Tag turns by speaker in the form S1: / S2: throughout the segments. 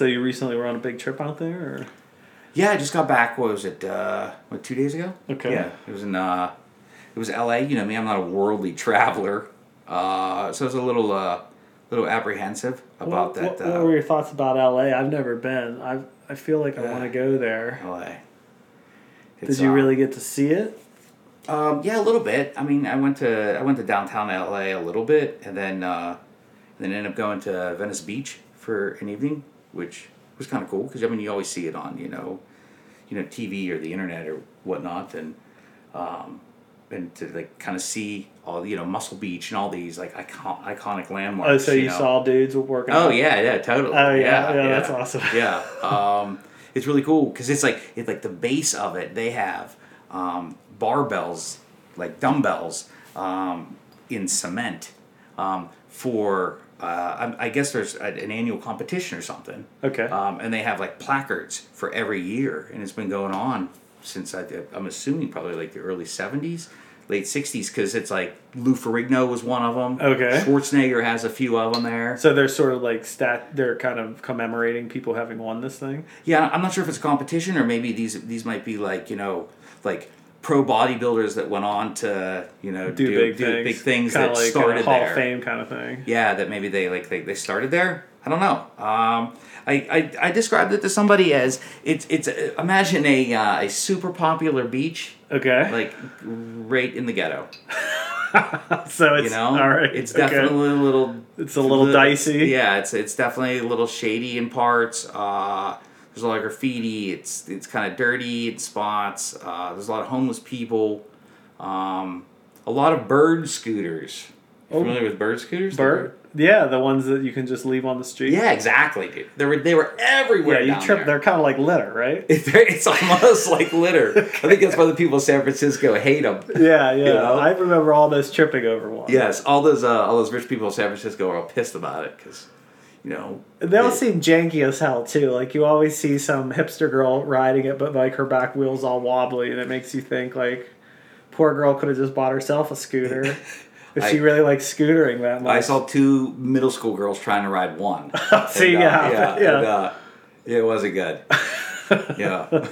S1: So you recently were on a big trip out there, or
S2: Yeah, I just got back. What was it? Uh, what two days ago?
S1: Okay.
S2: Yeah, it was in. Uh, it was L.A. You know me. I'm not a worldly traveler, uh, so I was a little, uh, little apprehensive about
S1: what,
S2: that.
S1: What, what
S2: uh,
S1: were your thoughts about LA? I've never been. I I feel like I want to go there.
S2: L.A.
S1: Did you
S2: uh,
S1: really get to see it?
S2: Um, yeah, a little bit. I mean, I went to I went to downtown LA a little bit, and then uh, then ended up going to Venice Beach for an evening, which was kind of cool because I mean you always see it on you know, you know TV or the internet or whatnot, and um, and to like kind of see all you know Muscle Beach and all these like icon- iconic landmarks.
S1: Oh, so you
S2: know.
S1: saw dudes working.
S2: Oh yeah, yeah, totally.
S1: Oh, yeah, yeah, that's awesome.
S2: yeah, um, it's really cool because it's like it's like the base of it. They have um, barbells, like dumbbells, um, in cement um, for. Uh, I, I guess there's a, an annual competition or something.
S1: Okay.
S2: Um, and they have like placards for every year, and it's been going on since I, I'm assuming probably like the early '70s, late '60s, because it's like Lou Ferrigno was one of them.
S1: Okay.
S2: Schwarzenegger has a few of them there.
S1: So they're sort of like stat. They're kind of commemorating people having won this thing.
S2: Yeah, I'm not sure if it's a competition or maybe these these might be like you know like pro bodybuilders that went on to you know
S1: Do, big things.
S2: big things
S1: Kinda
S2: that
S1: like
S2: started
S1: Hall
S2: there.
S1: of Fame kind of thing.
S2: Yeah, that maybe they like they, they started there. I don't know. Um, I, I I described it to somebody as it's it's uh, imagine a uh, a super popular beach
S1: Okay.
S2: like right in the ghetto.
S1: so it's
S2: You know,
S1: all right.
S2: it's
S1: okay.
S2: definitely a little
S1: It's a little dicey.
S2: Yeah, it's it's definitely a little shady in parts. Uh, there's a lot of graffiti. It's it's kind of dirty in spots. Uh, there's a lot of homeless people. Um, a lot of bird scooters.
S1: Oh.
S2: Familiar with bird scooters?
S1: Bird. Yeah, the ones that you can just leave on the street.
S2: Yeah, exactly, dude. They were they were everywhere.
S1: Yeah,
S2: you
S1: trip.
S2: There.
S1: They're kind of like litter, right?
S2: It's almost like litter. I think that's why the people of San Francisco hate them.
S1: Yeah, yeah.
S2: know?
S1: I remember all those tripping over one.
S2: Yes, all those uh, all those rich people of San Francisco are all pissed about it because, you know,
S1: They all
S2: they-
S1: seem janky as hell too. Like you always see some hipster girl riding it, but like her back wheels all wobbly, and it makes you think like, poor girl could have just bought herself a scooter. if she really likes scootering that much.
S2: I saw two middle school girls trying to ride one.
S1: See,
S2: And, uh,
S1: yeah,
S2: yeah,
S1: yeah.
S2: and, uh, it wasn't good. yeah,
S1: Uh,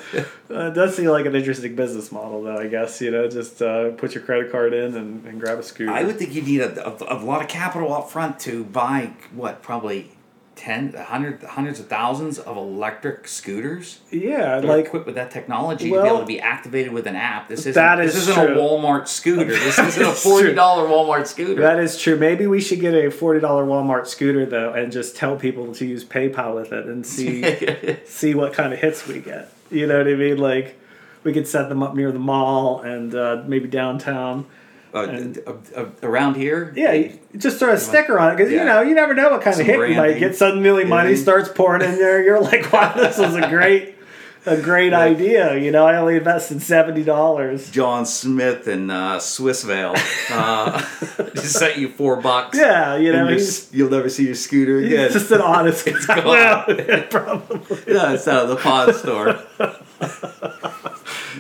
S1: it does seem like an interesting business model, though. I guess you know, just uh, put your credit card in and, and grab a scooter.
S2: I would think you need a, a, a lot of capital up front to buy what probably ten, a hundred, hundreds of thousands of electric scooters.
S1: yeah, like
S2: equipped with that technology to be able to be activated with an app. This isn't
S1: that
S2: this
S1: is
S2: isn't
S1: true.
S2: a Walmart scooter. This isn't a forty dollar Walmart scooter.
S1: that is true. Maybe we should get a forty dollar Walmart scooter though, and just tell people to use PayPal with it and see see what kind of hits we get. You know what I mean? Like we could set them up near the mall and uh, maybe downtown.
S2: Uh, uh, uh, around here,
S1: Yeah, just throw a sticker on it because you know you never know what kind
S2: Some
S1: of hit you might
S2: branding.
S1: get. Suddenly, money
S2: Yeah.
S1: starts pouring in there. You're like, "Wow, this was a great, a great
S2: Yeah.
S1: idea." You know, I only invested seventy dollars.
S2: John Smith and uh, Swissvale uh, just sent you four bucks.
S1: Yeah, you know,
S2: your, you'll never see your scooter again.
S1: he's just an honest
S2: It's
S1: guy.
S2: gone.
S1: Yeah, probably.
S2: yeah, it's out of the pawn store.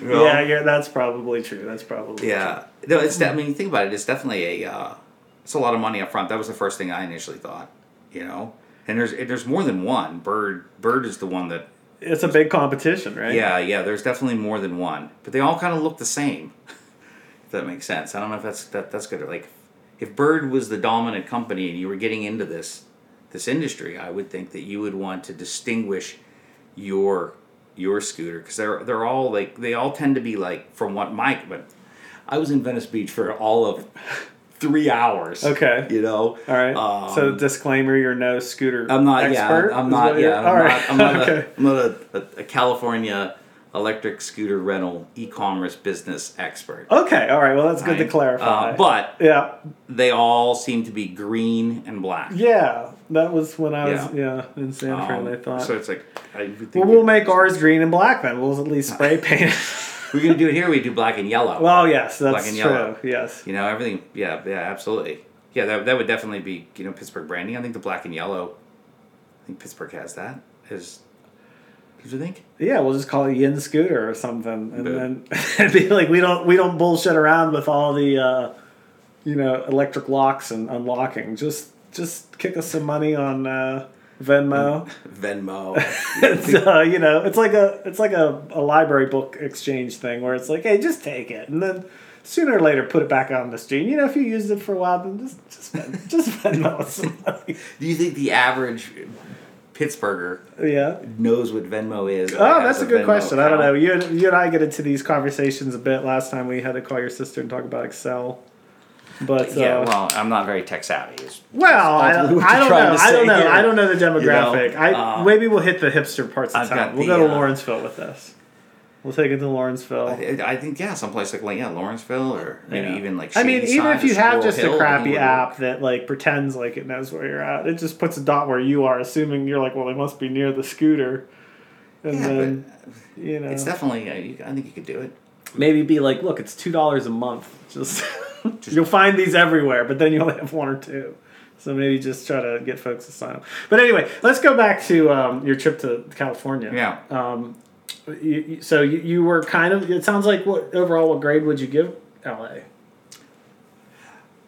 S2: You know?
S1: Yeah, yeah, that's probably true. That's probably
S2: Yeah. No, it's. De- I mean, think about it. It's definitely a. Uh, it's a lot of money up front. That was the first thing I initially thought. You know, and there's there's more than one. Bird Bird is the one that.
S1: It's a big competition, right?
S2: Yeah, yeah. There's definitely more than one, but they all kind of look the same. if that makes sense. I don't know if that's that that's good. Like, if Bird was the dominant company and you were getting into this this industry, I would think that you would want to distinguish your your scooter because they're they're all like they all tend to be like from what Mike. But I was in Venice Beach for all of three hours.
S1: Okay.
S2: you know.
S1: All right.
S2: Um,
S1: so disclaimer: you're no scooter.
S2: I'm not.
S1: Expert,
S2: yeah, I'm not. Yeah, I'm
S1: All
S2: not.
S1: right.
S2: I'm not,
S1: okay.
S2: a, I'm not a, a, a California electric scooter rental e-commerce business expert.
S1: Okay. All right. Well, that's good to clarify.
S2: Uh, but
S1: yeah,
S2: they all seem to be green and black.
S1: yeah, that was when I was
S2: Yeah.
S1: yeah, in San Fran.
S2: Um,
S1: I thought.
S2: So it's like I think
S1: well, we'll make ours green and black then. We'll at least spray paint it.
S2: we're gonna do it here. We do black and yellow.
S1: well, yes, that's
S2: Black and
S1: true.
S2: yellow.
S1: Yes.
S2: you know everything. Yeah, yeah, absolutely. Yeah, that, that would definitely be you know Pittsburgh branding. I think the black and yellow. I think Pittsburgh has that. Is. Did you think?
S1: Yeah, we'll just call it Yinz Scooter or something, and then it'd be like we don't we don't bullshit around with all the, uh, you know, electric locks and unlocking. Just just kick us some money on uh, Venmo.
S2: Venmo.
S1: it's, uh, you know, it's like a it's like a, a library book exchange thing where it's like, hey, just take it, and then sooner or later put it back on the street. You know, if you used it for a while, then just just Ven- just Venmo somebody.
S2: Do you think the average Pittsburgher
S1: Yeah.
S2: knows what Venmo is?
S1: Oh, that's a good
S2: Venmo
S1: question. I don't know. You and, you and I get into these conversations a bit. Last time we had to call your sister and talk about Excel. But
S2: Yeah,
S1: uh,
S2: well, I'm not very tech savvy. is-
S1: Well, I,
S2: ultimately what
S1: I don't know. I don't know.
S2: here.
S1: I don't know the demographic.
S2: know,
S1: I
S2: uh,
S1: maybe we'll hit the hipster parts of
S2: I've
S1: town.
S2: got
S1: We'll
S2: the,
S1: go to
S2: uh,
S1: Lawrenceville with this. We'll take it to Lawrenceville.
S2: I, I think yeah, someplace like like yeah, Lawrenceville or maybe
S1: Yeah.
S2: even like.
S1: I mean,
S2: Shady
S1: even if you have just
S2: Hill,
S1: a
S2: I
S1: crappy app that like pretends like it knows where you're at, it just puts a dot where you are, assuming you're like, well, they must be near the scooter, and
S2: Yeah,
S1: then you know
S2: It's definitely. Uh, I think you could do it.
S1: maybe be like, look, it's two dollars a month. Just, you'll find these everywhere, but then you only have one or two. So maybe just try to get folks to sign up. But anyway, let's go back to um, your trip to California.
S2: Yeah.
S1: Um, you, so you, you were kind of. It sounds like what overall what grade would you give LA?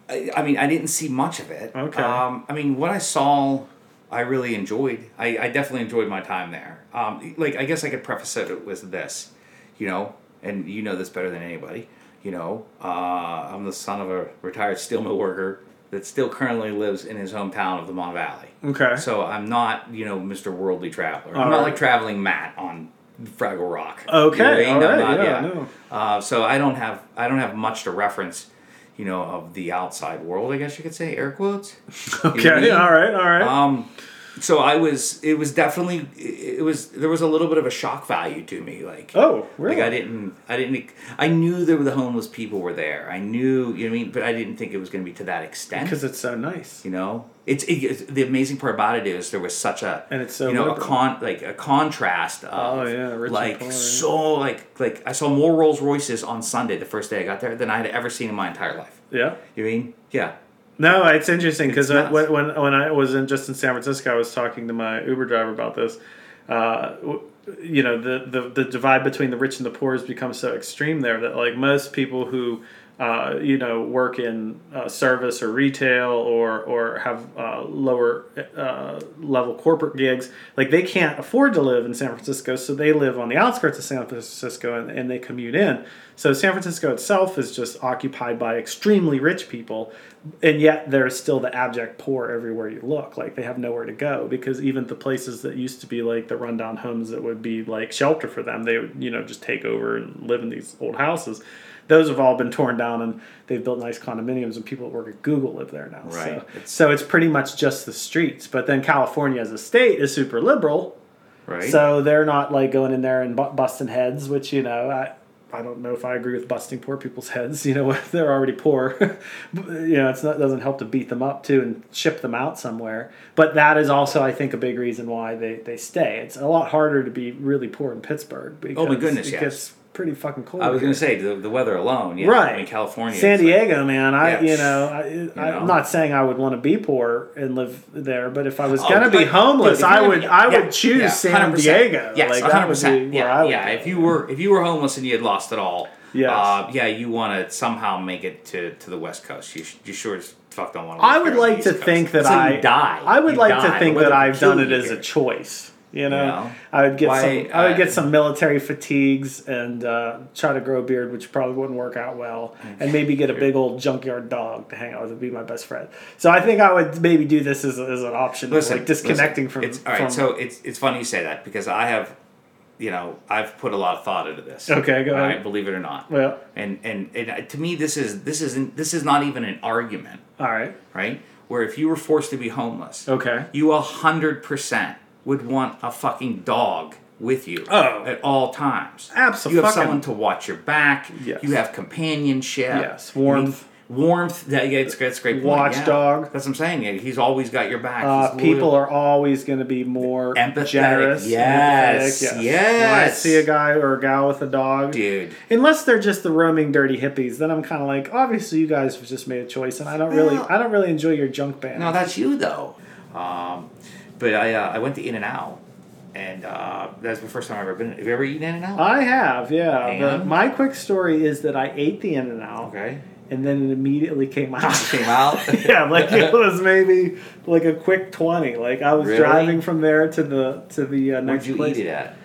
S2: I, I mean, I didn't see much of it.
S1: Okay.
S2: Um, I mean, what I saw, I really enjoyed. I, I definitely enjoyed my time there. Um, like, I guess I could preface it with this, you know, and you know this better than anybody. You know, uh, I'm the son of a retired steel mill worker that still currently lives in his hometown of the Mon Valley.
S1: Okay.
S2: So I'm not, you know, Mr. Worldly Traveler.
S1: All
S2: I'm not
S1: right.
S2: like traveling Matt on Fraggle Rock.
S1: Okay,
S2: You know,
S1: all
S2: not-
S1: yeah, no.
S2: Uh, so I don't have I don't have much to reference, you know, of the outside world. I guess you could say air quotes. You know I
S1: Okay.
S2: mean?
S1: All right. All right.
S2: Um, so I was. It was definitely. It was. There was a little bit of a shock value to me. Like.
S1: oh, really?
S2: Like I didn't, I didn't, I knew there were the homeless people were there. I knew, you know what I mean, but I didn't think it was going to be to that extent.
S1: Because it's so nice.
S2: You know, it's, it, it's- the amazing part about it is there was such a
S1: And it's so
S2: you know a con like a contrast of
S1: Oh, yeah,
S2: like
S1: yeah.
S2: so like like I saw more Rolls Royces on Sunday the first day I got there than I had ever seen in my entire life.
S1: Yeah.
S2: You mean yeah
S1: No, it's interesting because when, when when I was in just in San Francisco, I was talking to my Uber driver about this. Uh, you know, the, the the divide between the rich and the poor has become so extreme there that like most people who uh, you know work in uh, service or retail or or have uh, lower uh, level corporate gigs, like they can't afford to live in San Francisco, so they live on the outskirts of San Francisco and, and they commute in. So San Francisco itself is just occupied by extremely rich people, and yet there's still the abject poor everywhere you look. Like they have nowhere to go because even the places that used to be like the rundown homes that would be like shelter for them, they would you know just take over and live in these old houses. Those have all been torn down, and they've built nice condominiums, and people that work at Google live there now.
S2: Right.
S1: So,
S2: It's-
S1: so it's pretty much just the streets. But then California as a state is super liberal,
S2: right
S1: so they're not like going in there and bu- busting heads, which you know I I don't know if I agree with busting poor people's heads. You know if they're already poor. you know it's not doesn't help to beat them up too and ship them out somewhere. But that is also I think a big reason why they they stay. It's a lot harder to be really poor in Pittsburgh because
S2: Oh, my goodness, yes.
S1: Pretty fucking cold.
S2: I was gonna say the, the weather alone yeah
S1: Right.
S2: I mean California
S1: San
S2: it's like-
S1: Diego, man. I
S2: Yeah.
S1: you know I,
S2: know?
S1: I'm not saying I would want to be poor and live there, but if I was
S2: Oh,
S1: gonna be
S2: like,
S1: homeless, I would
S2: gonna-
S1: I
S2: yeah,
S1: would choose
S2: yeah,
S1: San Diego.
S2: Yes,
S1: like, that would
S2: 100%.
S1: where
S2: yeah,
S1: I would
S2: yeah.
S1: go.
S2: If you were if you were homeless and you had lost it all,
S1: Yes.
S2: uh, yeah, you want to somehow make it to, to the West Coast. You you sure as fuck don't want to.
S1: I would like to think that I
S2: die.
S1: I would
S2: You
S1: like
S2: die.
S1: to think that I've done it as a choice. You know,
S2: know?
S1: I would get
S2: Why,
S1: some. I would get some military fatigues and uh, try to grow a beard, which probably wouldn't work out well, and maybe get a big old junkyard dog to hang out with and be my best friend. So I think I would maybe do this as, as an option,
S2: Listen,
S1: like disconnecting
S2: listen,
S1: from.
S2: It's, all right,
S1: from-
S2: so it's it's funny you say that because I have, you know, I've put a lot of thought into this.
S1: Okay, go ahead.
S2: right, believe it or not.
S1: well,
S2: And and and to me, this is this isn't this is not even an argument,
S1: all right,
S2: right? Where if you were forced to be homeless,
S1: okay,
S2: you a hundred percent would want a fucking dog with you
S1: Oh.
S2: at all times.
S1: Absolutely.
S2: You have someone to watch your back.
S1: Yes.
S2: You have companionship.
S1: Yes, warmth.
S2: warmth. That, yeah, it's, a great.
S1: Watchdog.
S2: Yeah. That's what I'm saying. Yeah, he's always got your back.
S1: Uh, people are always going to be more
S2: Empathetic,
S1: generous.
S2: yes,
S1: empathetic, When I see a guy or a gal with a dog,
S2: dude.
S1: unless they're just the roaming dirty hippies, then I'm kind of like, obviously you guys have just made a choice, and I don't really,
S2: Well-
S1: I don't really enjoy your junk band.
S2: No, that's you though. Um, but I uh, I went to In and Out, and uh, that's the first time I've ever been. Have you ever eaten In and Out?
S1: I have, yeah. The, my quick story is that I ate the In and Out,
S2: okay.
S1: and then it immediately came out.
S2: Came out.
S1: yeah, like it was maybe like a quick twenty. Like I was
S2: Really?
S1: driving from there to the to the uh,
S2: Where'd
S1: next
S2: you
S1: place
S2: eat it at?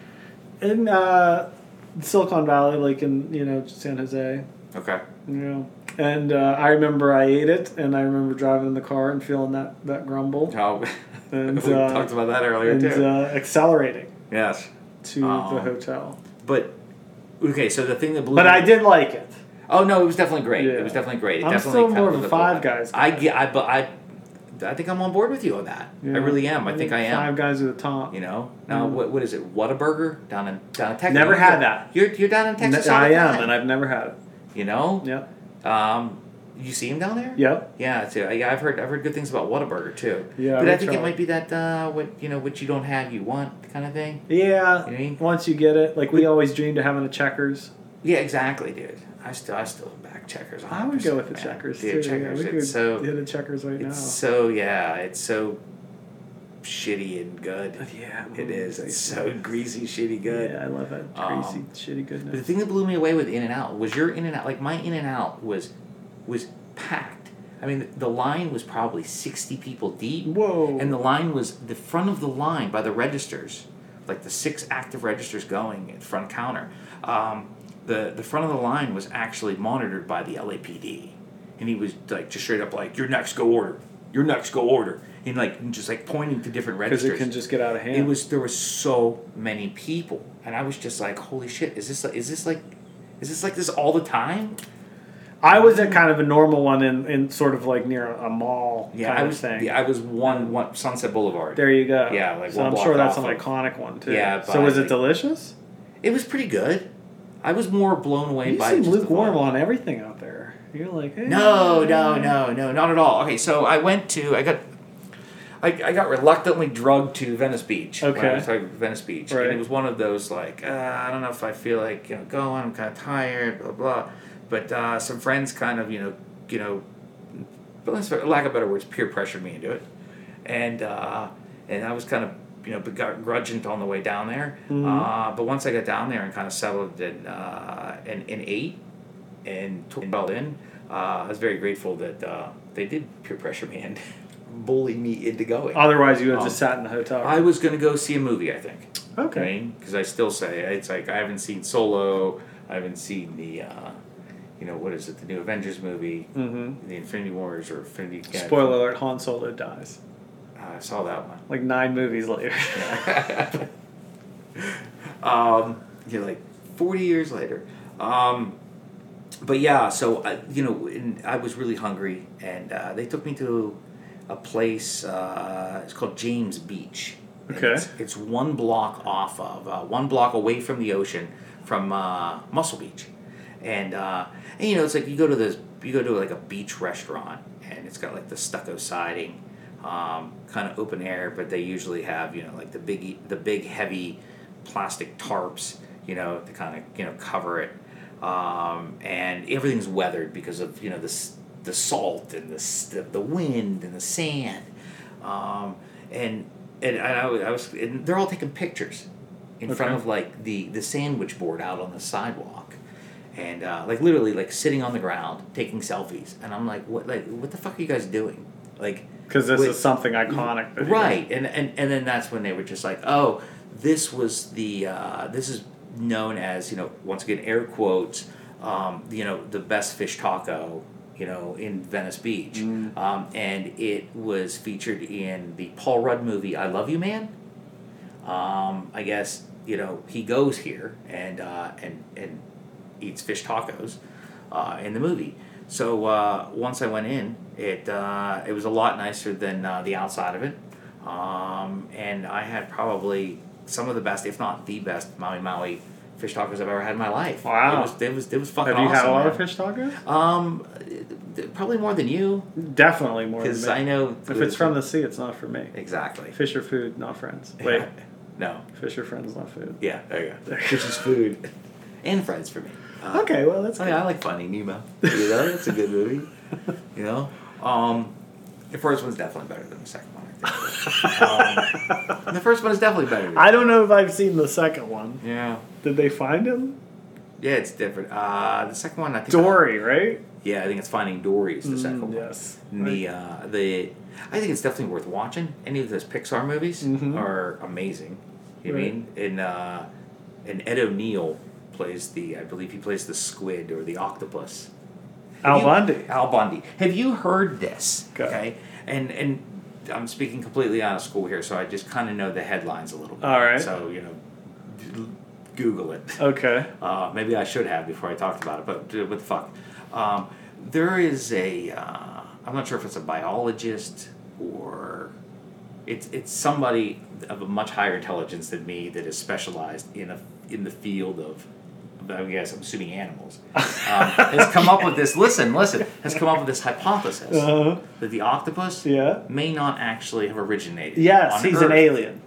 S1: in uh, Silicon Valley, like in you know San Jose.
S2: Okay.
S1: You know, and uh, I remember I ate it, and I remember driving in the car and feeling that that grumble
S2: Oh,
S1: And,
S2: we
S1: uh,
S2: talked about that earlier
S1: and
S2: too.
S1: uh, accelerating
S2: yes,
S1: to the
S2: Um,
S1: hotel.
S2: but okay. So the thing that blew
S1: But
S2: me-
S1: I did like it.
S2: Oh no, it was definitely great.
S1: Yeah.
S2: It was definitely great. It
S1: I'm
S2: definitely
S1: still more
S2: of
S1: a
S2: lived up to
S1: Five. Guys
S2: I get. I but I. I think I'm on board with you on that. I really am. I think I am.
S1: Five guys at the top.
S2: You know. Now
S1: Mm.
S2: what? What is it? Whataburger down in down in Texas.
S1: Never
S2: You're-
S1: had that.
S2: You're you're down in Texas. all
S1: I am, and I've never had it.
S2: You know.
S1: Yep.
S2: Um, you see him down there?
S1: Yep.
S2: Yeah, too. Yeah, I've heard I've heard good things about Whataburger too.
S1: Yeah,
S2: but I think it might be that uh, what you know what you don't have you want kind of thing.
S1: Yeah.
S2: You know I mean?
S1: Once you get it, like we always dreamed of having a checkers.
S2: Yeah, exactly, dude. I still I still back checkers. 100%,
S1: I would go with the checkers
S2: Dude,
S1: too.
S2: Checkers,
S1: yeah, we
S2: it's so
S1: hit a checkers right now.
S2: so yeah, it's so shitty and good.
S1: yeah,
S2: It is. It's so greasy, shitty good.
S1: Yeah, I love it.
S2: Um,
S1: Greasy, shitty
S2: But the thing that blew me away with In and Out was your In and Out. Like my In and Out was was packed. I mean, the line was probably sixty people deep.
S1: Whoa.
S2: And the line was the front of the line by the registers, like the six active registers going at the front counter. Um, the the front of the line was actually monitored by the LAPD, and he was like just straight up like, "Your next go order, your next go order," and like just like pointing to different registers.
S1: because it can just get out of hand.
S2: It was there was so many people, and I was just like, "Holy shit! Is this like, is this like, is this like this all the time?"
S1: I was at kind of a normal one in, in sort of like near a mall
S2: Yeah,
S1: kind
S2: I
S1: of
S2: was.
S1: thing.
S2: Yeah, I was one one Sunset Boulevard.
S1: There you go.
S2: Yeah, like
S1: so
S2: one
S1: I'm
S2: block
S1: sure that's
S2: off
S1: an
S2: of-
S1: iconic one too.
S2: Yeah,
S1: So was it
S2: like-
S1: delicious?
S2: It was pretty good. I was more blown away
S1: You
S2: by
S1: seem
S2: just the
S1: lukewarm
S2: vibe.
S1: on everything out there. You're like, eh.
S2: No, no, no, no, not at all. Okay, so I went to I got I, I got reluctantly drugged to Venice Beach.
S1: Okay.
S2: I was talking Venice Beach.
S1: Right.
S2: And it was one of those like, uh, I don't know if I feel like, you know, going, I'm kinda tired, blah blah. But uh, some friends kind of, you know, you know but let's for lack of better words, peer pressured me into it. And uh, and I was kind of you know begrudging on the way down there.
S1: Mm-hmm.
S2: Uh, but once I got down there and kind of settled and uh, and, and ate and took it all in, uh, I was very grateful that uh, they did peer pressure me and bully me into going.
S1: Otherwise, you would have
S2: Um,
S1: just sat in the hotel.
S2: I was gonna go see a movie. I think.
S1: okay.
S2: Because I still say it's like I haven't seen Solo. I haven't seen the, uh, you know, what is it? The new Avengers movie,
S1: Mm-hmm.
S2: the Infinity Wars or Infinity.
S1: Spoiler alert: Han Solo dies.
S2: I saw that one.
S1: Like nine movies later.
S2: um, you know, like 40 years later. Um, but yeah, so, I, you know, I was really hungry, and uh, they took me to a place, uh, it's called James Beach.
S1: Okay.
S2: It's, it's one block off of, uh, one block away from the ocean from uh, Muscle Beach. And, uh, and, you know, it's like you go to this, you go to like a beach restaurant, and it's got like the stucco siding, um, kind of open air, but they usually have, you know, like the big, the big heavy plastic tarps, you know, to kind of, you know, cover it. Um, and everything's weathered because of, you know, this, the salt and the, the, the wind and the sand. Um, and, and, I, was- I was, and they're all taking pictures in front of like the, the sandwich board out on the sidewalk. And uh, like literally like sitting on the ground taking selfies, and I'm like, what like what the fuck are you guys doing? Like
S1: Because this
S2: Wait.
S1: is something iconic. that
S2: right and, and and then that's when they were just like oh this was the uh, this is known as you know once again air quotes um, you know the best fish taco you know in venice beach.
S1: Mm.
S2: um, and it was featured in the paul rudd movie i love you man. Um, i guess you know he goes here and uh, and and eats fish tacos uh, in the movie. So uh, once I went in, it uh, it was a lot nicer than uh, the outside of it, um, and I had probably some of the best, if not the best, mahi mahi fish tacos I've ever had in my life.
S1: Wow.
S2: It was it was it was fucking
S1: Have you
S2: awesome.
S1: had a lot
S2: man.
S1: of fish tacos?
S2: Um, probably more than you,
S1: Definitely more
S2: because. I know
S1: if it's from the sea, it's not for me.
S2: exactly.
S1: Fish are food, not friends. Wait,
S2: no,
S1: fish are friends, not food.
S2: yeah, there you go. Fish is food, and friends for me. Uh,
S1: Okay, well that's
S2: I, mean, I like Finding Nemo. You know, it's a good movie. You know, um, the first one's definitely better than the second one. I think. Um, the first one is definitely better.
S1: I don't know if I've seen the second one.
S2: yeah,
S1: Did they find him?
S2: yeah, it's different. Uh, the second one, I think.
S1: Dory, right?
S2: Yeah, I think it's Finding Dory is the second
S1: Mm,
S2: one.
S1: yes.
S2: And The uh, the I think it's definitely worth watching. Any of those Pixar movies
S1: Mhm.
S2: are amazing. You I
S1: Right.
S2: mean? And uh, and Ed O'Neill plays the I believe he plays the squid or the octopus.
S1: Al
S2: you-
S1: Bundy.
S2: Al Bundy. Have you heard this?
S1: Go.
S2: Okay. And and I'm speaking completely out of school here, so I just kind of know the headlines a little bit.
S1: All right.
S2: So you know, Google it.
S1: Okay.
S2: Uh, maybe I should have before I talked about it, but uh, what the fuck? Um, there is a. Uh, I'm not sure if it's a biologist or it's it's somebody of a much higher intelligence than me that is specialized in a in the field of. I guess I'm assuming animals. Um, has come up with this. Listen, listen. Has come up with this hypothesis
S1: Uh,
S2: that the octopus
S1: yeah.
S2: may not actually have originated.
S1: Yes,
S2: on
S1: he's
S2: Earth.
S1: an alien.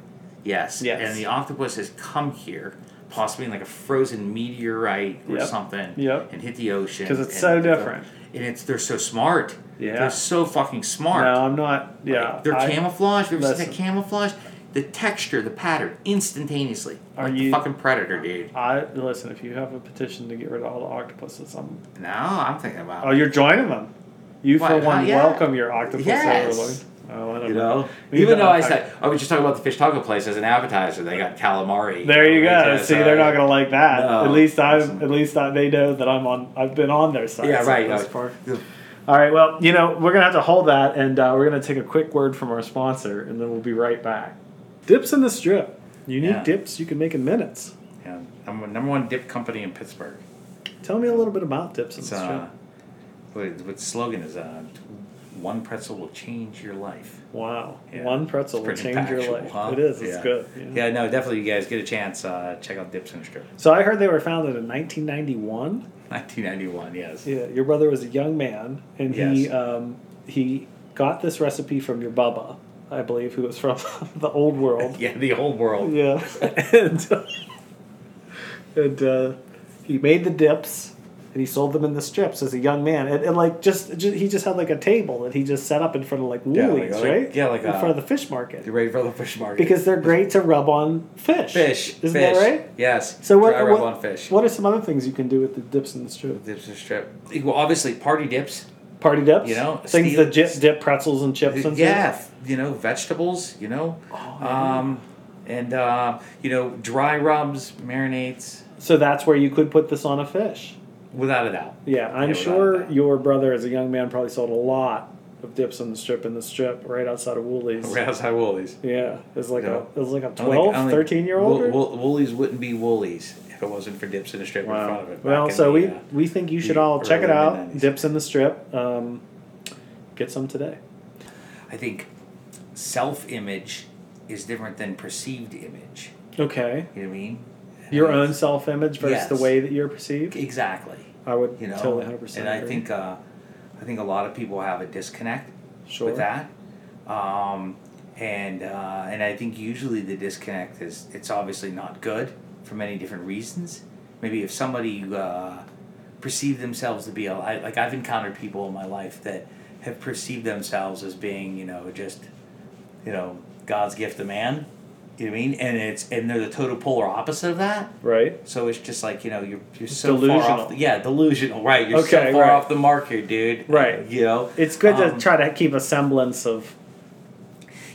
S2: Yes.
S1: Yes.
S2: And the octopus has come here, possibly in like a frozen meteorite or
S1: Yep.
S2: something,
S1: Yep.
S2: and hit the ocean
S1: because it's so
S2: the-
S1: different.
S2: And it's they're so smart.
S1: Yeah.
S2: They're so fucking smart.
S1: No, I'm not. Yeah.
S2: Like, they're
S1: I-
S2: camouflage. Have you ever seen that camouflage? The texture, the pattern, instantaneously.
S1: Are
S2: like the
S1: you-
S2: fucking predator, dude.
S1: I listen. If you have a petition to get rid of all the octopuses, I'm.
S2: No, I'm thinking about.
S1: Oh, you're joining them. You for one
S2: uh, yeah.
S1: welcome your octopus
S2: Yes.
S1: overlord. Oh, I don't
S2: you
S1: know.
S2: know, even though I said I was just talking about the fish taco place as an appetizer, they got calamari.
S1: There you go.
S2: yeah,
S1: See,
S2: so-
S1: they're not gonna like that.
S2: No.
S1: At least I'm. At least I, they know that I'm on. I've been on their side.
S2: Yeah, right.
S1: that's
S2: yeah.
S1: All right. Well, you know, we're gonna have to hold that, and uh, we're gonna take a quick word from our sponsor, and then we'll be right back. Dips in the strip. Unique
S2: Yeah.
S1: dips you can make in minutes.
S2: Yeah, number number one dip company in Pittsburgh.
S1: Tell me a little bit about dips in
S2: It's
S1: the
S2: uh,
S1: strip.
S2: what, what the slogan is uh, one pretzel will change your life.
S1: Wow.
S2: yeah.
S1: One pretzel will change your life.
S2: huh?
S1: It is. It's
S2: Yeah.
S1: good. Yeah.
S2: Yeah, no, definitely. You guys get a chance. Uh, check out Dips in the Strip.
S1: So I heard they were founded in 1991.
S2: 1991. Yes.
S1: Yeah, your brother was a young man, and he um, he got this recipe from your bubba, I believe, who was from the old world.
S2: Yeah, the old world.
S1: Yeah, and and uh, he made the dips, and he sold them in the strips as a young man, and, and like just, just he just had like a table that he just set up in front of like
S2: Yeah, like-
S1: Wholey's,
S2: like-
S1: right?
S2: yeah, like
S1: in front of the fish market
S2: You ready for the fish market?
S1: because they're great to rub on fish.
S2: fish,
S1: isn't
S2: fish.
S1: that right?
S2: Yes.
S1: So what?
S2: Dry rub
S1: what,
S2: on fish.
S1: what are some other things you can do with the dips in the strip?
S2: Dips in the Strip. Well, obviously, party dips.
S1: Party dips,
S2: You know,
S1: things that dip, dip pretzels and chips and
S2: yeah, you know, vegetables. You know,
S1: Oh,
S2: um, and uh, you know, dry rubs, marinades,
S1: So that's where you could put this on a fish.
S2: without a doubt.
S1: Yeah, I'm
S2: Yeah,
S1: sure your brother, as a young man, probably sold a lot of dips on the strip in the strip right outside of Wholey's.
S2: Right outside Wholey's.
S1: Yeah, it was like
S2: Yeah.
S1: a it was like a
S2: I don't
S1: 12,
S2: I
S1: 13 year old.
S2: Wool- Wool- Wholey's wouldn't be Wholey's if it wasn't for dips in the strip in front of it.
S1: Well, so
S2: the,
S1: we
S2: uh,
S1: we think you should all check it out.
S2: mid-nineties.
S1: Dips in the strip. Um, get some today.
S2: I think self-image is different than perceived image.
S1: Okay,
S2: You know what I mean?
S1: your
S2: And
S1: own self image versus the way that you're perceived.
S2: Exactly.
S1: I would
S2: You know,
S1: totally hundred percent.
S2: and I think uh, I think a lot of people have a disconnect
S1: sure.
S2: with that. Um, and uh, and I think usually the disconnect is it's obviously not good for many different reasons. Maybe if somebody uh, perceived themselves to be a, I, like I've encountered people in my life that have perceived themselves as being you know just you know God's gift to man. You know what I mean? And it's and they're the total polar opposite of that.
S1: right.
S2: So it's just like you know you're you're so far
S1: Delusional.
S2: off. The, yeah, delusional. Right. You're
S1: Okay,
S2: so far
S1: right.
S2: off the mark here, dude.
S1: Right.
S2: You know.
S1: It's good
S2: Um,
S1: to try to keep a semblance of,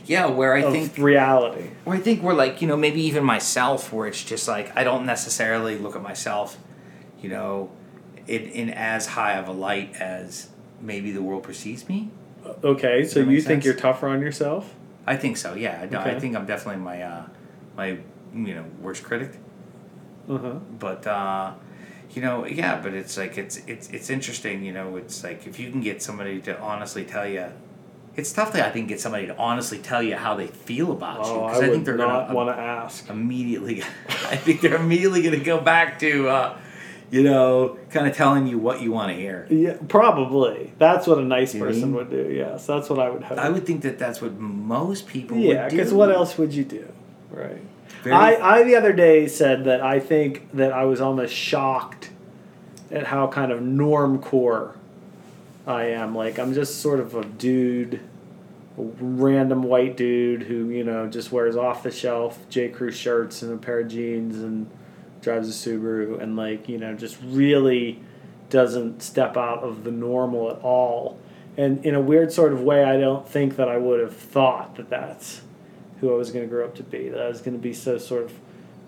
S2: Yeah, where I
S1: of
S2: think
S1: reality.
S2: where I think we're like you know maybe even myself where it's just like I don't necessarily look at myself, you know, in in as high of a light as maybe the world perceives me.
S1: Okay, so you
S2: make
S1: think you're tougher on yourself?
S2: I think so. Yeah. I, I think I'm definitely my uh, my you know worst critic.
S1: Uh huh.
S2: but uh, you know, yeah, but it's like it's it's it's interesting. You know, it's like if you can get somebody to honestly tell you, it's tough to I think get somebody to honestly tell you how they feel about you
S1: Oh, I,
S2: because I,
S1: would
S2: think they're
S1: not
S2: gonna
S1: want to ask.
S2: immediately. I think they're immediately gonna go back to. Uh, you know, kind of telling you what you want to hear.
S1: Yeah, probably. That's what a nice
S2: You
S1: person
S2: I
S1: would do. Yes, that's what I would hope.
S2: I would think that that's what most people
S1: yeah,
S2: would do.
S1: Yeah, because what else would you do? Right.
S2: Very-
S1: I, I the other day said that I think that I was almost shocked at how kind of normcore I am. Like I'm just sort of a dude, a random white dude who you know just wears off the shelf J Crew shirts and a pair of jeans and drives a Subaru and like you know just really doesn't step out of the normal at all. And in a weird sort of way, I don't think that I would have thought that that's who I was going to grow up to be. That I was going to be so sort of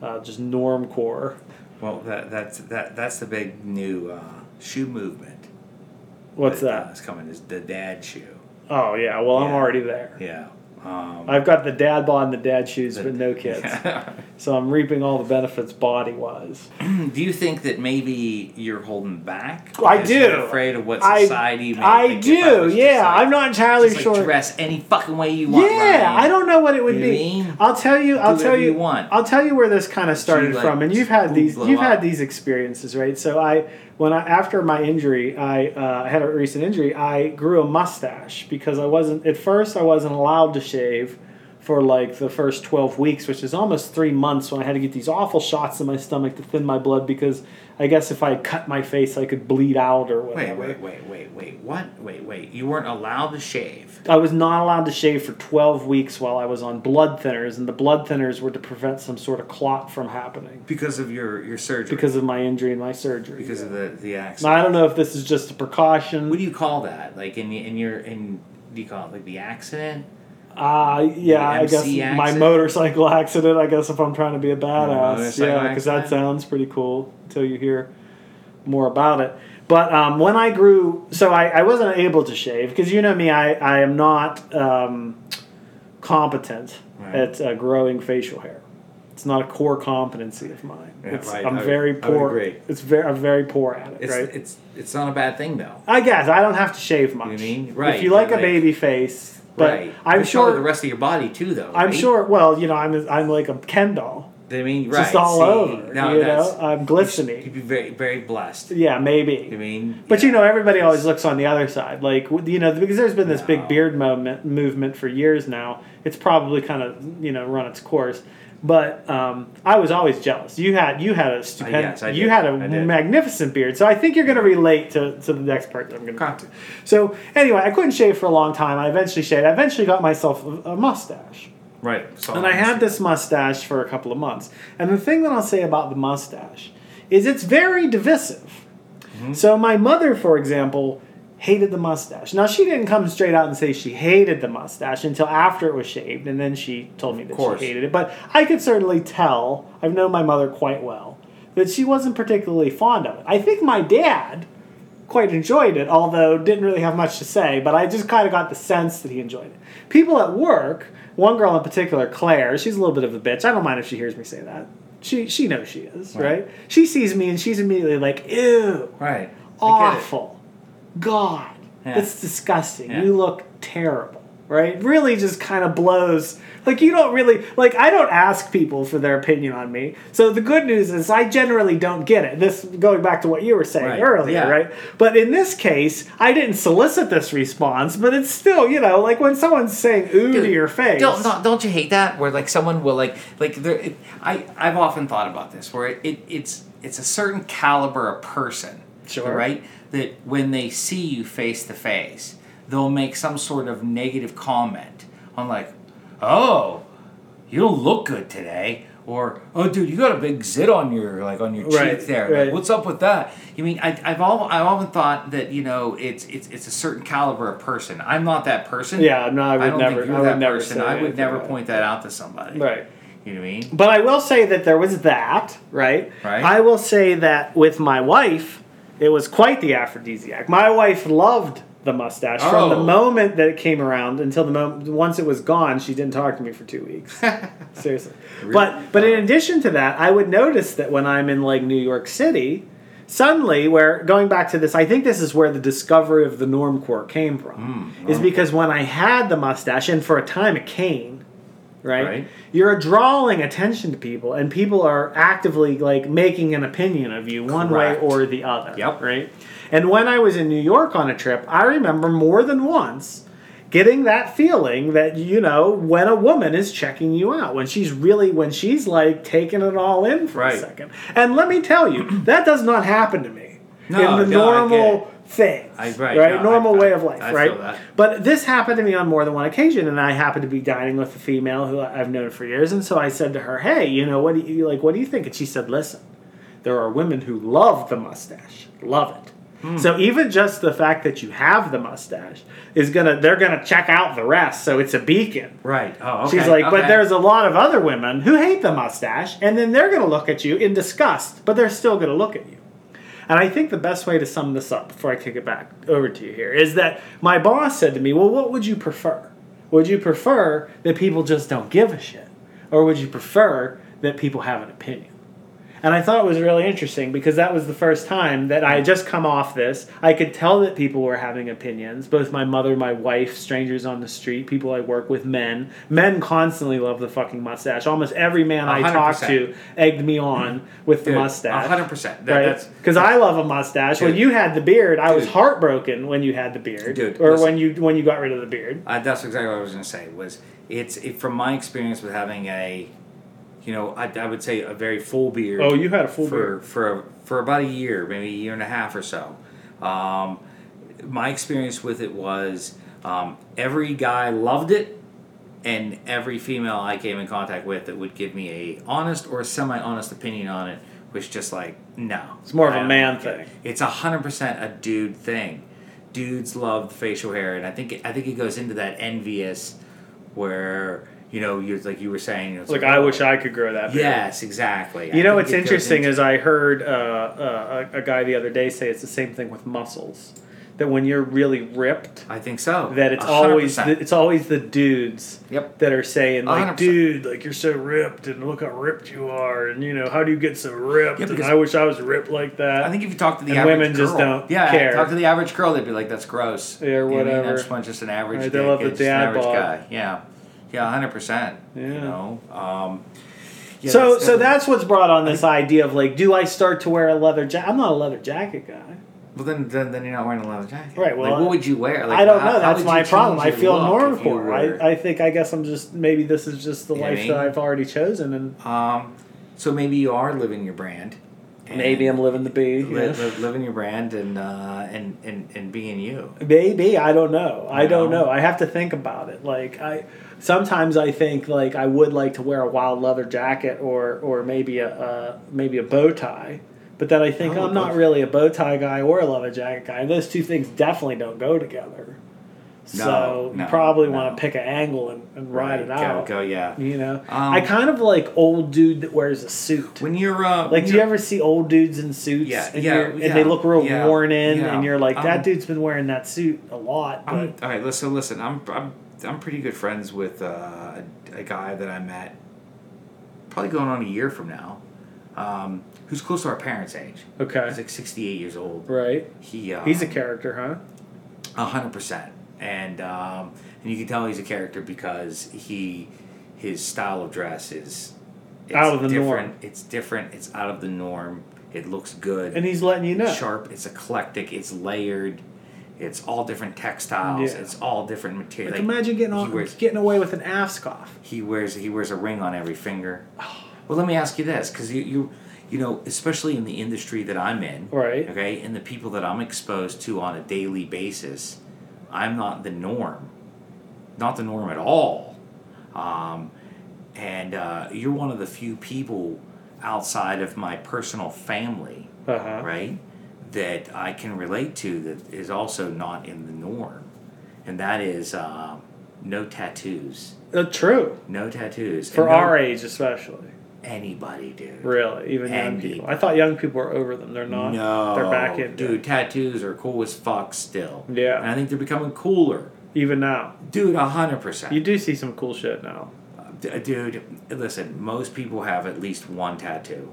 S1: uh, just normcore.
S2: Well, that that's that that's the big new uh, shoe movement.
S1: What's
S2: that? That's coming is the dad shoe.
S1: Oh yeah, well I'm already there.
S2: Yeah. Um,
S1: I've got the dad bod and the dad shoes,
S2: the-
S1: but no kids. So I'm reaping all the benefits body wise.
S2: do you think that maybe you're holding back?
S1: I do.
S2: Afraid of what
S1: I-
S2: society. may
S1: I do, yeah.
S2: like-
S1: I'm not entirely
S2: just like
S1: sure.
S2: dress any fucking way you want.
S1: Yeah,
S2: Ryan.
S1: I don't know what it would
S2: You
S1: be.
S2: mean?
S1: I'll tell you. I'll
S2: Do
S1: tell you.
S2: you want.
S1: I'll tell you where this kind of started
S2: like,
S1: from, and you've had these. You've had these experiences, right? So I, when I after my injury, I uh, had a recent injury. I grew a mustache because I wasn't at first. I wasn't allowed to shave for like the first 12 weeks, which is almost three months when I had to get these awful shots in my stomach to thin my blood because I guess if I cut my face, I could bleed out or whatever.
S2: wait, wait, wait, wait. wait. What? Wait, wait. You weren't allowed to shave.
S1: I was not allowed to shave for 12 weeks while I was on blood thinners, and the blood thinners were to prevent some sort of clot from happening
S2: Because of your, your surgery.
S1: because of my injury and my surgery.
S2: because of the the
S1: Now,
S2: accident.
S1: I don't know if this is just a precaution.
S2: What do you call that? Like in in your in do you call it like the accident?
S1: Uh, yeah, I guess my motorcycle accident. I guess if I'm trying to be a badass, yeah, because that sounds pretty cool until you hear more about it. But um, when I grew, so I, I wasn't able to shave because you know me, I, I am not um, competent
S2: Right.
S1: at uh, growing facial hair. It's not a core competency of mine.
S2: Yeah,
S1: it's,
S2: right.
S1: I'm
S2: I
S1: very
S2: would
S1: poor. It's very I'm very poor at it.
S2: It's
S1: right.
S2: it's it's not a bad thing though.
S1: I guess I don't have to shave much.
S2: You mean? Right,
S1: If you like
S2: but
S1: a baby face, but
S2: right.
S1: I'm sure
S2: the rest of your body too though.
S1: I'm
S2: right?
S1: sure. Well, you know, I'm I'm like a Ken doll,
S2: I mean, right.
S1: just all
S2: see,
S1: over.
S2: now
S1: you know, I'm glistening.
S2: You'd be very very blessed.
S1: Yeah, maybe.
S2: I mean,
S1: But
S2: yeah.
S1: you know, everybody always looks on the other side, like you know, because there's been this
S2: No.
S1: big beard movement movement for years now. It's probably kind of you know run its course. But um, I was always jealous. You had you had a stupendous,
S2: yes, I
S1: you had a magnificent beard. So I think you're going to relate to, to the next part that I'm going to talk to. So anyway, I couldn't shave for a long time. I eventually shaved. I eventually got myself a, a mustache.
S2: right. So
S1: And I had this mustache for a couple of months. And the thing that I'll say about the mustache is it's very divisive. So my mother, for example, hated the mustache. Now she didn't come straight out and say she hated the mustache until after it was shaved, and then she told me that she hated it. But I could certainly tell, I've known my mother quite well, that she wasn't particularly fond of it. I think my dad quite enjoyed it, although didn't really have much to say, but I just kind of got the sense that he enjoyed it. People at work, one girl in particular, Claire, she's a little bit of a bitch. I don't mind if she hears me say that. She she knows she is, right?
S2: Right.
S1: She sees me and she's immediately like, ew,
S2: right. I get it.
S1: awful. God,
S2: Yeah.
S1: that's disgusting.
S2: Yeah.
S1: You look terrible, right? Really just kind of blows. Like, you don't really, like, I don't ask people for their opinion on me. So the good news is I generally don't get it. This, going back to what you were saying
S2: Right.
S1: earlier,
S2: Yeah.
S1: right? But in this case, I didn't solicit this response, but it's still, you know, like when someone's saying ooh to your face.
S2: Don't, don't don't you hate that where like someone will like like there it, I I've often thought about this where it, it it's it's a certain caliber of person
S1: Sure.
S2: right that when they see you face to face they'll make some sort of negative comment on like oh you don't look good today or oh dude you got a big zit on your like on your cheek
S1: Right,
S2: there Like, what's up with that you mean I, I've all I've often thought that you know it's it's it's a certain caliber of person I'm not that person
S1: Yeah, no, I would
S2: don't
S1: never-
S2: think you're
S1: I would
S2: that
S1: never
S2: person.
S1: say
S2: I would never point that out to somebody.
S1: Right.
S2: You know what I mean?
S1: But I will say that there was that, right?
S2: Right.
S1: I will say that with my wife, it was quite the aphrodisiac. My wife loved the mustache from the
S2: Oh.
S1: moment that it came around until the moment once it was gone. She didn't talk to me for two weeks. Seriously. But but in oh. addition to that, I would notice that when I'm in like New York City, suddenly where going back to this, I think this is where the discovery of the norm core came from. Hmm. is because when I had the mustache and for a time a cane, right?
S2: Right.
S1: You're drawing attention to people, and people are actively like making an opinion of you one
S2: Correct.
S1: way or the other.
S2: Yep.
S1: Right. And when I was in New York on a trip, I remember more than once getting that feeling that you know when a woman is checking you out when she's really when she's like taking it all in for a second and let me tell you that does not happen to me
S2: No,
S1: in the
S2: no,
S1: normal thing
S2: I- right,
S1: right
S2: no,
S1: normal
S2: I-
S1: way of life
S2: I
S1: right but this happened to me on more than one occasion, and I happened to be dining with a female who I've known for years, and so I said to her, "Hey, you know, what do you like? What do you think?" And she said, "Listen, there are women who love the mustache, love it, hmm. So even just the fact that you have the mustache is gonna they're gonna check out the rest. So it's a beacon.
S2: Right. Oh, okay.
S1: She's like, but there's a lot of other women who hate the mustache, and then they're gonna look at you in disgust, but they're still gonna look at you. And I think the best way to sum this up before I kick it back over to you here is that my boss said to me, Well, what would you prefer? Would you prefer that people just don't give a shit? Or would you prefer that people have an opinion? And I thought it was really interesting because that was the first time that I had just come off this. I could tell that people were having opinions. Both my mother, my wife, strangers on the street, people I work with, men. Men constantly love the fucking mustache. Almost every man I
S2: A hundred
S1: talked to egged me on with the
S2: Dude,
S1: mustache.
S2: 100%. That-
S1: Right?
S2: that's-
S1: Because I love a mustache. When you had the beard, I was heartbroken when you had the beard,
S2: Dude,
S1: or
S2: listen.
S1: when you when you got rid of the beard.
S2: Uh, that's exactly what I was going to say. Was it's it, from my experience with having a, you know, I, I would say a very full beard.
S1: Oh, you had a full
S2: for
S1: beard.
S2: for for about a year, maybe a year and a half or so. Um, my experience with it was um, every guy loved it, and every female I came in contact with that would give me a honest or semi honest opinion on it was just like no.
S1: It's more of
S2: I
S1: a man
S2: like it.
S1: thing.
S2: It's a hundred percent a dude thing. Dudes love the facial hair, and I think I think it goes into that envious, where you know you're like you were saying. It's
S1: Like I wish I could grow that. beard.
S2: Yes, exactly.
S1: You
S2: I
S1: know what's interesting
S2: into-
S1: is I heard uh, uh, a, a guy the other day say it's the same thing with muscles. That when you're really ripped,
S2: I think so.
S1: that it's
S2: A hundred
S1: always the, it's always the dudes
S2: Yep.
S1: that are saying like,
S2: hundred percent.
S1: dude, like you're so ripped, and look how ripped you are, and you know how do you get so ripped?
S2: Yeah,
S1: and I wish I was ripped like that.
S2: I think if you talk to the
S1: And
S2: average
S1: women just don't
S2: yeah,
S1: care.
S2: talk to the average girl, they'd be like, "That's gross."
S1: Yeah, or
S2: You know I mean?
S1: whatever.
S2: That's just an average.
S1: Right, they love the
S2: it's just an
S1: dad
S2: average
S1: bod.
S2: guy. Yeah, yeah, hundred percent. You
S1: Yeah.
S2: know. Um, yeah,
S1: so so that's what's brought on this idea of like, do I start to wear a leather jacket? I'm not a leather jacket guy.
S2: Well, then, then, then you're not wearing a leather jacket.
S1: Right, well,
S2: like, what would you wear? Like,
S1: I don't
S2: how-
S1: know. That's my problem. I feel normcore. I, I think I guess I'm just maybe this is just the
S2: You know I
S1: life that? I've already chosen, and
S2: Um, so maybe you are living your brand.
S1: maybe I'm living the bee.
S2: li-
S1: yeah.
S2: li- living your brand and uh, and and and being you.
S1: Maybe I don't know. I don't
S2: No.
S1: know. I have to think about it. Like I sometimes I think like I would like to wear a wild leather jacket or or maybe a uh, maybe a bow tie. But then I think
S2: Oh,
S1: I'm not really a bow tie guy or a leather jacket guy. Those two things definitely don't go together. so you probably
S2: no.
S1: want to pick an angle and, and ride it out.
S2: Go, go yeah.
S1: You know,
S2: Um,
S1: I kind of like old dude that wears a suit.
S2: When you're uh,
S1: Like, do you ever see old dudes in suits?
S2: Yeah,
S1: and,
S2: yeah,
S1: you're- and they look real
S2: yeah,
S1: worn in,
S2: yeah.
S1: and you're like, that
S2: Um,
S1: dude's been wearing that suit a lot. But
S2: all right, listen, listen. I'm, I'm, I'm pretty good friends with uh, a, a guy that I met, probably going on a year from now, um, who's close to our parents' age.
S1: okay,
S2: He's like 68 years old.
S1: right.
S2: He, um,
S1: He's a character, huh?
S2: A hundred percent, and um, and you can tell he's a character because he, his style of dress is, it's
S1: Out of the
S2: different.
S1: norm.
S2: It's different. It's out of the norm. It looks good.
S1: And he's letting you know.
S2: sharp. It's eclectic. It's layered. It's all different textiles.
S1: Yeah.
S2: It's all different material.
S1: Like, imagine getting on,
S2: wears,
S1: getting away with an ascot.
S2: he wears he wears a ring on every finger. Well, let me ask you this, because you you you know, especially in the industry that I'm in,
S1: Right.
S2: Okay, and the people that I'm exposed to on a daily basis, I'm not the norm, not the norm at all. Um, and uh, you're one of the few people outside of my personal family,
S1: Uh huh.
S2: right, that I can relate to that is also not in the norm, and that is uh, no tattoos.
S1: Uh, true.
S2: No tattoos.
S1: For
S2: no-
S1: our age, especially.
S2: anybody, dude.
S1: Really, even young people. I thought young people were over them. They're not.
S2: No,
S1: They're back in.
S2: dude. Tattoos are cool as fuck still.
S1: Yeah.
S2: and I think they're becoming cooler,
S1: Even now,
S2: dude. A hundred percent.
S1: you do see some cool shit now.
S2: D- dude. Listen, most people have at least one tattoo.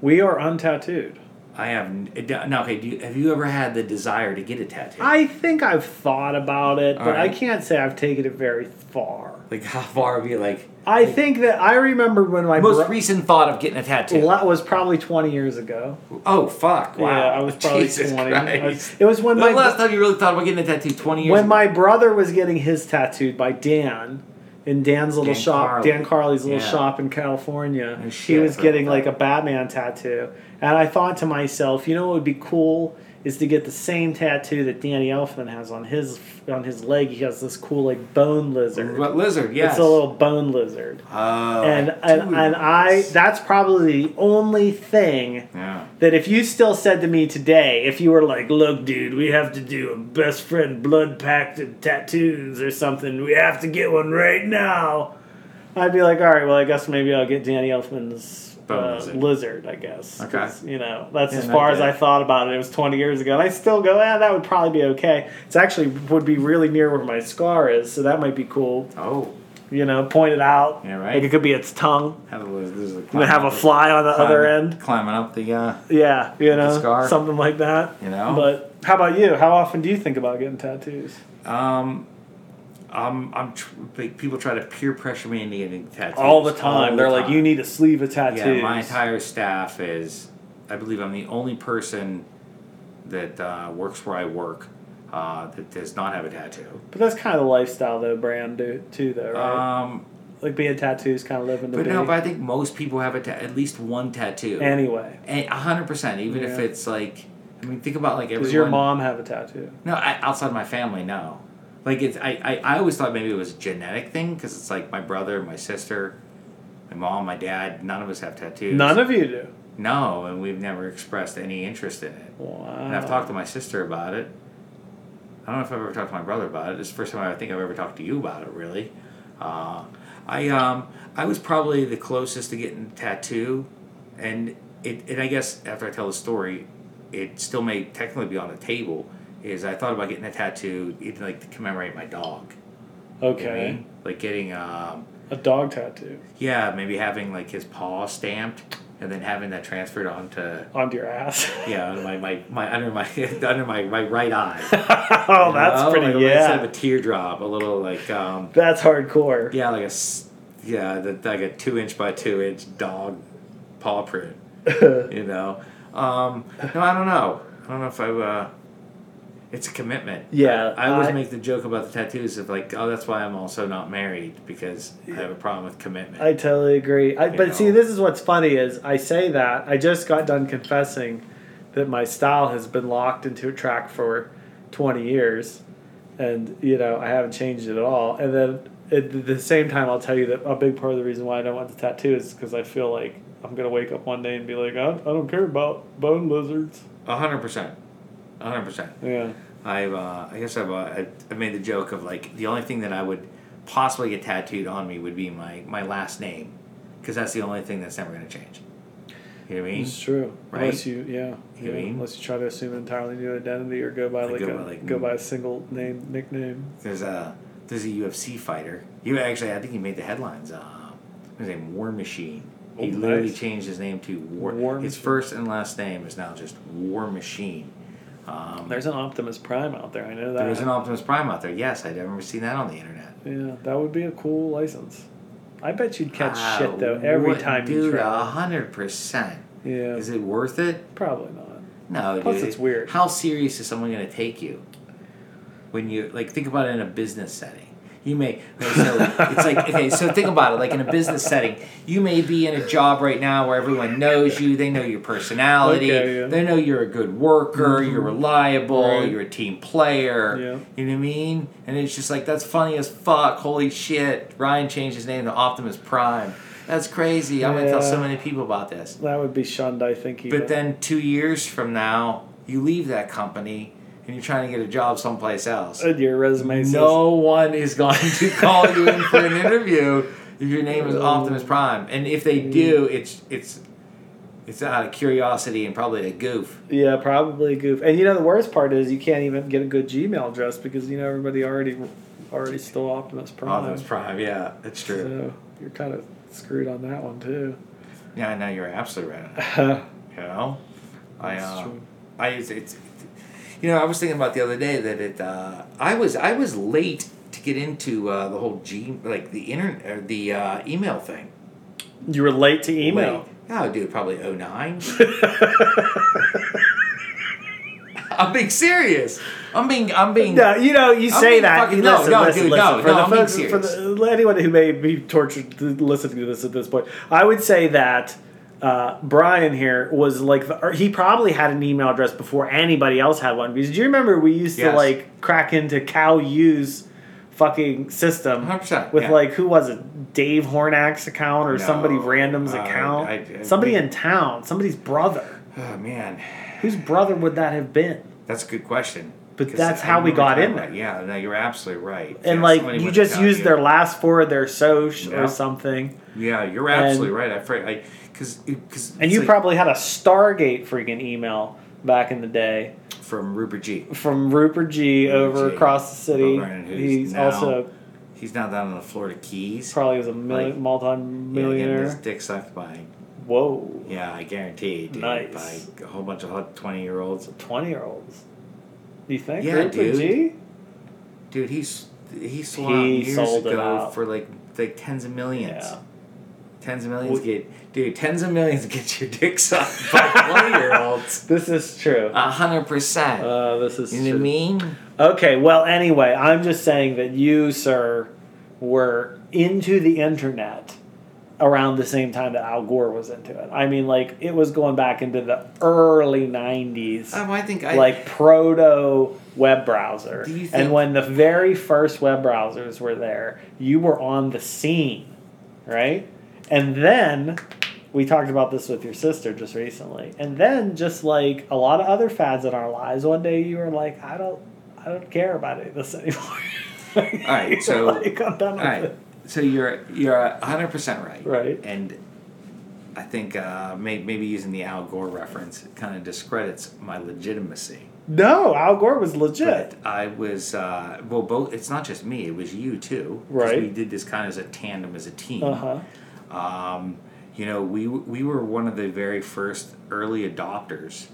S1: We are untattooed.
S2: I have n- d- no. Okay, do you, have you ever had the desire to get a tattoo?
S1: I think I've thought about it, but I can't say I've taken it very far.
S2: like how far have you like?
S1: I think that I remember when my
S2: Most
S1: bro-
S2: recent thought of getting a tattoo.
S1: Well, that was probably 20 years ago.
S2: oh fuck! Wow.
S1: Yeah, I was probably
S2: Jesus
S1: 20. I
S2: Christ.
S1: was- it was when
S2: When
S1: my
S2: the last time you really thought about getting a tattoo? Twenty years.
S1: when
S2: ago?
S1: my brother was getting his tattooed by Dan in Dan's little
S2: Dan
S1: shop,
S2: Carley.
S1: Dan Carly's little
S2: Yeah.
S1: shop in California.
S2: Oh,
S1: he was getting like a Batman tattoo, and I thought to myself, you know what would be cool is to get the same tattoo that Danny Elfman has on his on his leg. He has this cool like bone lizard.
S2: What lizard? Yes.
S1: It's a little bone lizard.
S2: Oh,
S1: and and, and I that's probably the only thing
S2: Yeah.
S1: that if you still said to me today, if you were like, "Look, dude, we have to do a best friend blood pact and tattoos or something. We have to get one right now." I'd be like, "All right, well, I guess maybe I'll get Danny Elfman's uh,
S2: lizard.
S1: lizard. I guess.
S2: Okay.
S1: You know, that's
S2: Yeah,
S1: as far as. I thought about it. It was 20 years ago, and I still go, "Ah, that would probably be okay." It's actually would be really near where my scar is, so that might be cool.
S2: Oh,
S1: You know, point it out.
S2: Yeah, right.
S1: Like it could be its tongue.
S2: have a, a
S1: And have a fly on the other end.
S2: climbing up the. Uh,
S1: Yeah, you know,
S2: scar.
S1: something like that.
S2: You know?
S1: But how about you? How often do you think about getting tattoos?
S2: um, I'm, I'm tr- people try to peer pressure me into getting tattoos
S1: All the time.
S2: all
S1: They're
S2: the
S1: like, you need a sleeve of tattoos.
S2: Yeah, my entire staff is. I believe I'm the only person that uh, works where I work uh, that does not have a tattoo.
S1: but that's kind of the lifestyle, though, brand do, too, though, right?
S2: Um,
S1: like being tattoos, kind of living the
S2: but
S1: big.
S2: no, but I think most people have a ta- at least one tattoo.
S1: anyway,
S2: A hundred percent, even if it's like, I mean, think about like everyone.
S1: does your mom have a tattoo?
S2: No, I, outside my family, no. Like it's, I, I, I always thought maybe it was a genetic thing because it's like my brother, my sister, my mom, my dad. None of us have tattoos.
S1: None of you do.
S2: No, and we've never expressed any interest in it.
S1: Wow.
S2: And I've talked to my sister about it. I don't know if I've ever talked to my brother about it. It's the first time I think I've ever talked to you about it, really. Uh, I um I was probably the closest to getting a tattoo, and it and I guess after I tell the story, it still may technically be on the table. Is I thought about getting a tattoo, even like to commemorate my dog. You know I
S1: Okay.
S2: mean? Like getting um
S1: A dog tattoo
S2: yeah maybe having like his paw stamped and then having that transferred onto
S1: onto your ass.
S2: yeah under my, my, my under my under my, my right eye.
S1: oh,
S2: You
S1: that's
S2: know,
S1: pretty.
S2: like, Instead of a teardrop, a little like um,
S1: that's hardcore.
S2: yeah, like a yeah, the, like a two inch by two inch dog paw print. you know, um, no, I don't know. I don't know if I. Uh, it's a commitment.
S1: Yeah,
S2: I, I always
S1: I-
S2: make the joke about the tattoos of like, oh, that's why I'm also not married because I have a problem with commitment.
S1: I totally agree. I, but see, this is what's funny is I say that I just got done confessing that my style has been locked into a track for twenty years, and you know I haven't changed it at all. And then at the same time, I'll tell you that a big part of the reason why I don't want the tattoo is because I feel like I'm gonna wake up one day and be like, I, I don't care about bone lizards.
S2: A hundred percent, hundred percent.
S1: Yeah.
S2: I've uh, I guess I've uh, I- I made the joke of like the only thing that I would possibly get tattooed on me would be my my last name, because that's the only thing that's never gonna change. You know what I mean?
S1: It's true.
S2: Right?
S1: Unless you, yeah,
S2: You know what I mean?
S1: Unless you try to assume an entirely new identity or go by
S2: Like go
S1: a
S2: by, like,
S1: go
S2: mm.
S1: by a single name nickname.
S2: There's a there's a UFC fighter. You actually I think he made the headlines. Uh, his name War Machine. He
S1: Oh,
S2: literally
S1: nice.
S2: changed his name to War.
S1: War
S2: his
S1: Machine.
S2: first and last name is now just War Machine. Um,
S1: There's an Optimus Prime out there. I know that.
S2: there is an Optimus Prime out there. Yes, I'd never seen that on the internet.
S1: yeah, that would be a cool license. I bet you'd catch
S2: Wow,
S1: shit though every time you
S2: dude, a
S1: try.
S2: hundred percent.
S1: Yeah,
S2: Is it worth it?
S1: probably not.
S2: No,
S1: Plus
S2: dude.
S1: it's weird.
S2: How serious is someone going to take you? When you like think about it in a business setting, you may. Okay, so it's like okay, so think about it. Like in a business setting, you may be in a job right now where everyone knows you. They know your personality.
S1: Okay, yeah.
S2: They know you're a good worker. Mm-hmm. You're reliable.
S1: Right.
S2: You're a team player.
S1: Yeah.
S2: You know what I mean? And it's just like that's funny as fuck. Holy shit! Ryan changed his name to Optimus Prime. That's crazy. I'm gonna tell so many people about this.
S1: That would be shunned, I think. Even.
S2: But then two years from now, you leave that company and you're trying to get a job someplace else.
S1: And your resume says
S2: No one is going to call you in for an interview if your name is Optimus Prime. And if they do, it's it's it's out of curiosity and probably a goof.
S1: Yeah, probably a goof. And you know the worst part is you can't even get a good Gmail address because you know everybody already already stole Optimus Prime.
S2: Optimus Prime, yeah, that's true.
S1: So you're kind of screwed on that one too.
S2: Yeah, no, you're absolutely right.
S1: That's
S2: You know, I uh,
S1: true.
S2: I it's, it's you know I was thinking about the other day that it uh, I was I was late to get into uh, the whole G like the internet or the uh, email thing.
S1: You were late to email.
S2: Late. Yeah, dude, probably 09. I'm being serious. I'm being I'm being
S1: No, you know, you
S2: I'm
S1: say that.
S2: fucking- no,
S1: listen,
S2: no,
S1: listen,
S2: dude,
S1: listen.
S2: no,
S1: for
S2: no,
S1: the
S2: I'm being
S1: folks, for the, anyone who may be tortured to listening to this at this point, I would say that uh, Brian here was like, the, he probably had an email address before anybody else had one. Because do you remember we used to like crack into Cal U's fucking system
S2: 100%,
S1: with
S2: yeah.
S1: like who was it, Dave Hornack's account or
S2: No,
S1: somebody random's
S2: uh,
S1: account,
S2: I- I-
S1: somebody in town, somebody's brother.
S2: Oh man,
S1: Whose brother would that have been?
S2: that's a good question.
S1: But that's how we got in there.
S2: Yeah, no, you're absolutely right.
S1: And
S2: Yeah,
S1: like you just used
S2: you.
S1: their last four of their soch
S2: Yeah.
S1: or something,
S2: Yeah, you're
S1: and-
S2: absolutely right. I afraid I because because
S1: and you probably had a Stargate freaking email back in the day
S2: from Rupert G.
S1: from Rupert G
S2: Rupert
S1: over
S2: G.
S1: across the city.
S2: Vernon,
S1: He's
S2: now-
S1: also
S2: He's now down in the Florida Keys.
S1: probably was a million,
S2: Like,
S1: multi-millionaire.
S2: Yeah, his dick sucked by
S1: Whoa,
S2: yeah, I guarantee, dude,
S1: Nice.
S2: by a whole bunch of hot twenty year olds.
S1: twenty-year-olds. You think
S2: Yeah,
S1: Rupert
S2: dude.
S1: G?
S2: Dude, he's he sold
S1: He
S2: years
S1: sold it
S2: ago for like like tens of millions.
S1: Yeah.
S2: Tens of millions
S1: Well-
S2: get dude, tens of millions get your dick sucked by twenty year olds.
S1: This is true.
S2: A hundred percent.
S1: Uh, this is
S2: You know what I mean?
S1: Okay, well, anyway, I'm just saying that you, sir, were into the internet around the same time that Al Gore was into it. I mean, like, it was going back into the early 90s,
S2: Um, I think I
S1: like proto web browser. And when the very first web browsers were there, you were on the scene, right? And then we talked about this with your sister just recently. And then just like a lot of other fads in our lives, one day you were like, I don't I don't care about any of this anymore. all
S2: right, so-
S1: like,
S2: All
S1: with it.
S2: So you're you're hundred percent right.
S1: Right.
S2: And I think uh, may, maybe using the Al Gore reference kind of discredits my legitimacy.
S1: No, Al Gore was legit.
S2: But I was uh, well, both. It's not just me; it was you too.
S1: Right.
S2: We did this kind of as a tandem, as a team.
S1: Uh huh.
S2: Um, you know, we we were one of the very first early adopters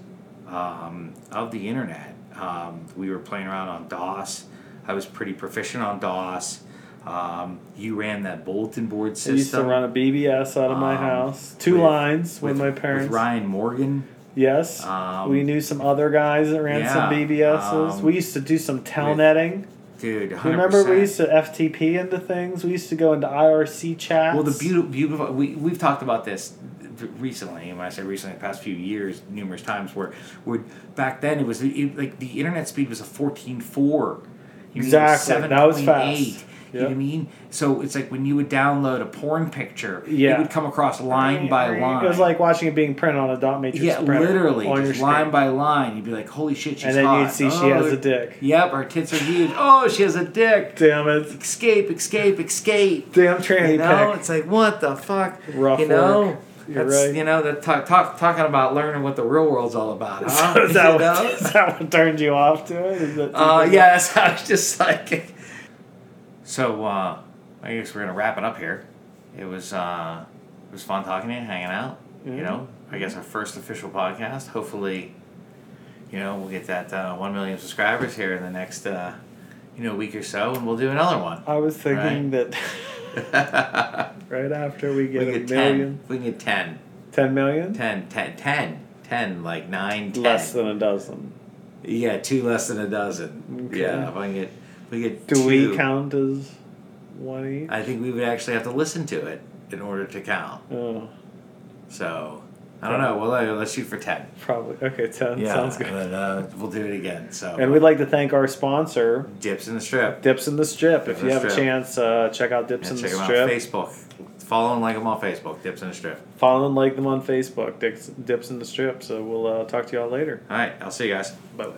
S2: um, of the internet. Um, we were playing around on DOS. I was pretty proficient on DOS. Um, you ran that bulletin board
S1: I
S2: system.
S1: used to run a BBS out of my
S2: Um,
S1: house. Two
S2: with-
S1: lines with, my
S2: With
S1: parents.
S2: Ryan Morgan.
S1: Yes.
S2: Um,
S1: we knew some other guys that ran some
S2: yeah,
S1: BBSs.
S2: um,
S1: we used to do some telnetting.
S2: Dude, 100%.
S1: Remember we used to FTP into things? We used to go into IRC chats.
S2: Well, the beautiful, beautiful. We we've talked about this recently, and when I say recently, the past few years, numerous times. Where, where back then it was it, like the internet speed was a fourteen four.
S1: Exactly, that was fast.
S2: You know what I mean? So it's like when you would download a porn picture,
S1: Yeah.
S2: it would come across line by line.
S1: It was like watching it being printed on a dot matrix
S2: yeah,
S1: printer
S2: literally,
S1: on
S2: just line by line. You'd be like, "Holy shit, she's
S1: and then
S2: hot."
S1: you'd see she
S2: Oh,
S1: has a dick.
S2: Yep, her tits are huge. Oh, she has a dick.
S1: Damn it.
S2: Escape, escape, escape.
S1: Damn tranny
S2: You know,
S1: pick.
S2: it's like what the fuck.
S1: Rough
S2: you know,
S1: work. You're
S2: that's
S1: right.
S2: you know that talk, talk talking about learning what the real world's all about. Huh?
S1: So is, that what, is that what turned you off to it? Is that
S2: Uh, yeah, that's I was just like. So uh, I guess we're gonna wrap it up here. It was uh, it was fun talking to you, hanging out. You
S1: Mhm.
S2: know, I guess our first official podcast. Hopefully, you know, we'll get that uh, one million subscribers here in the next uh, you know week or so, and we'll do another one.
S1: I was thinking that right after we get
S2: we
S1: a
S2: get
S1: million,
S2: 10. We can get 10.
S1: 10 million?
S2: 10, 10, 10, 10, like 9, 10.
S1: Less than a dozen.
S2: Yeah, two less than a dozen.
S1: Okay.
S2: Yeah, if I can get, we get
S1: Do
S2: two.
S1: we count as one each?
S2: I think we would actually have to listen to it in order to count.
S1: Oh,
S2: So, I don't know. Well, uh, let's shoot for 10.
S1: probably. Okay, 10
S2: Yeah,
S1: sounds good.
S2: And then, uh, we'll do it again. So,
S1: And we'd like to thank our sponsor,
S2: Dips in the Strip.
S1: Dips in the Strip. If
S2: in
S1: you
S2: the
S1: have a
S2: Strip.
S1: chance, uh, check out Dips
S2: Yeah,
S1: in
S2: check
S1: the
S2: them
S1: Strip.
S2: out Facebook. Follow and like them on Facebook. Dips in the Strip.
S1: Follow and like them on Facebook, Dips, Dips in the Strip. So we'll uh, talk to you all later.
S2: All right, I'll see you guys.
S1: Bye bye.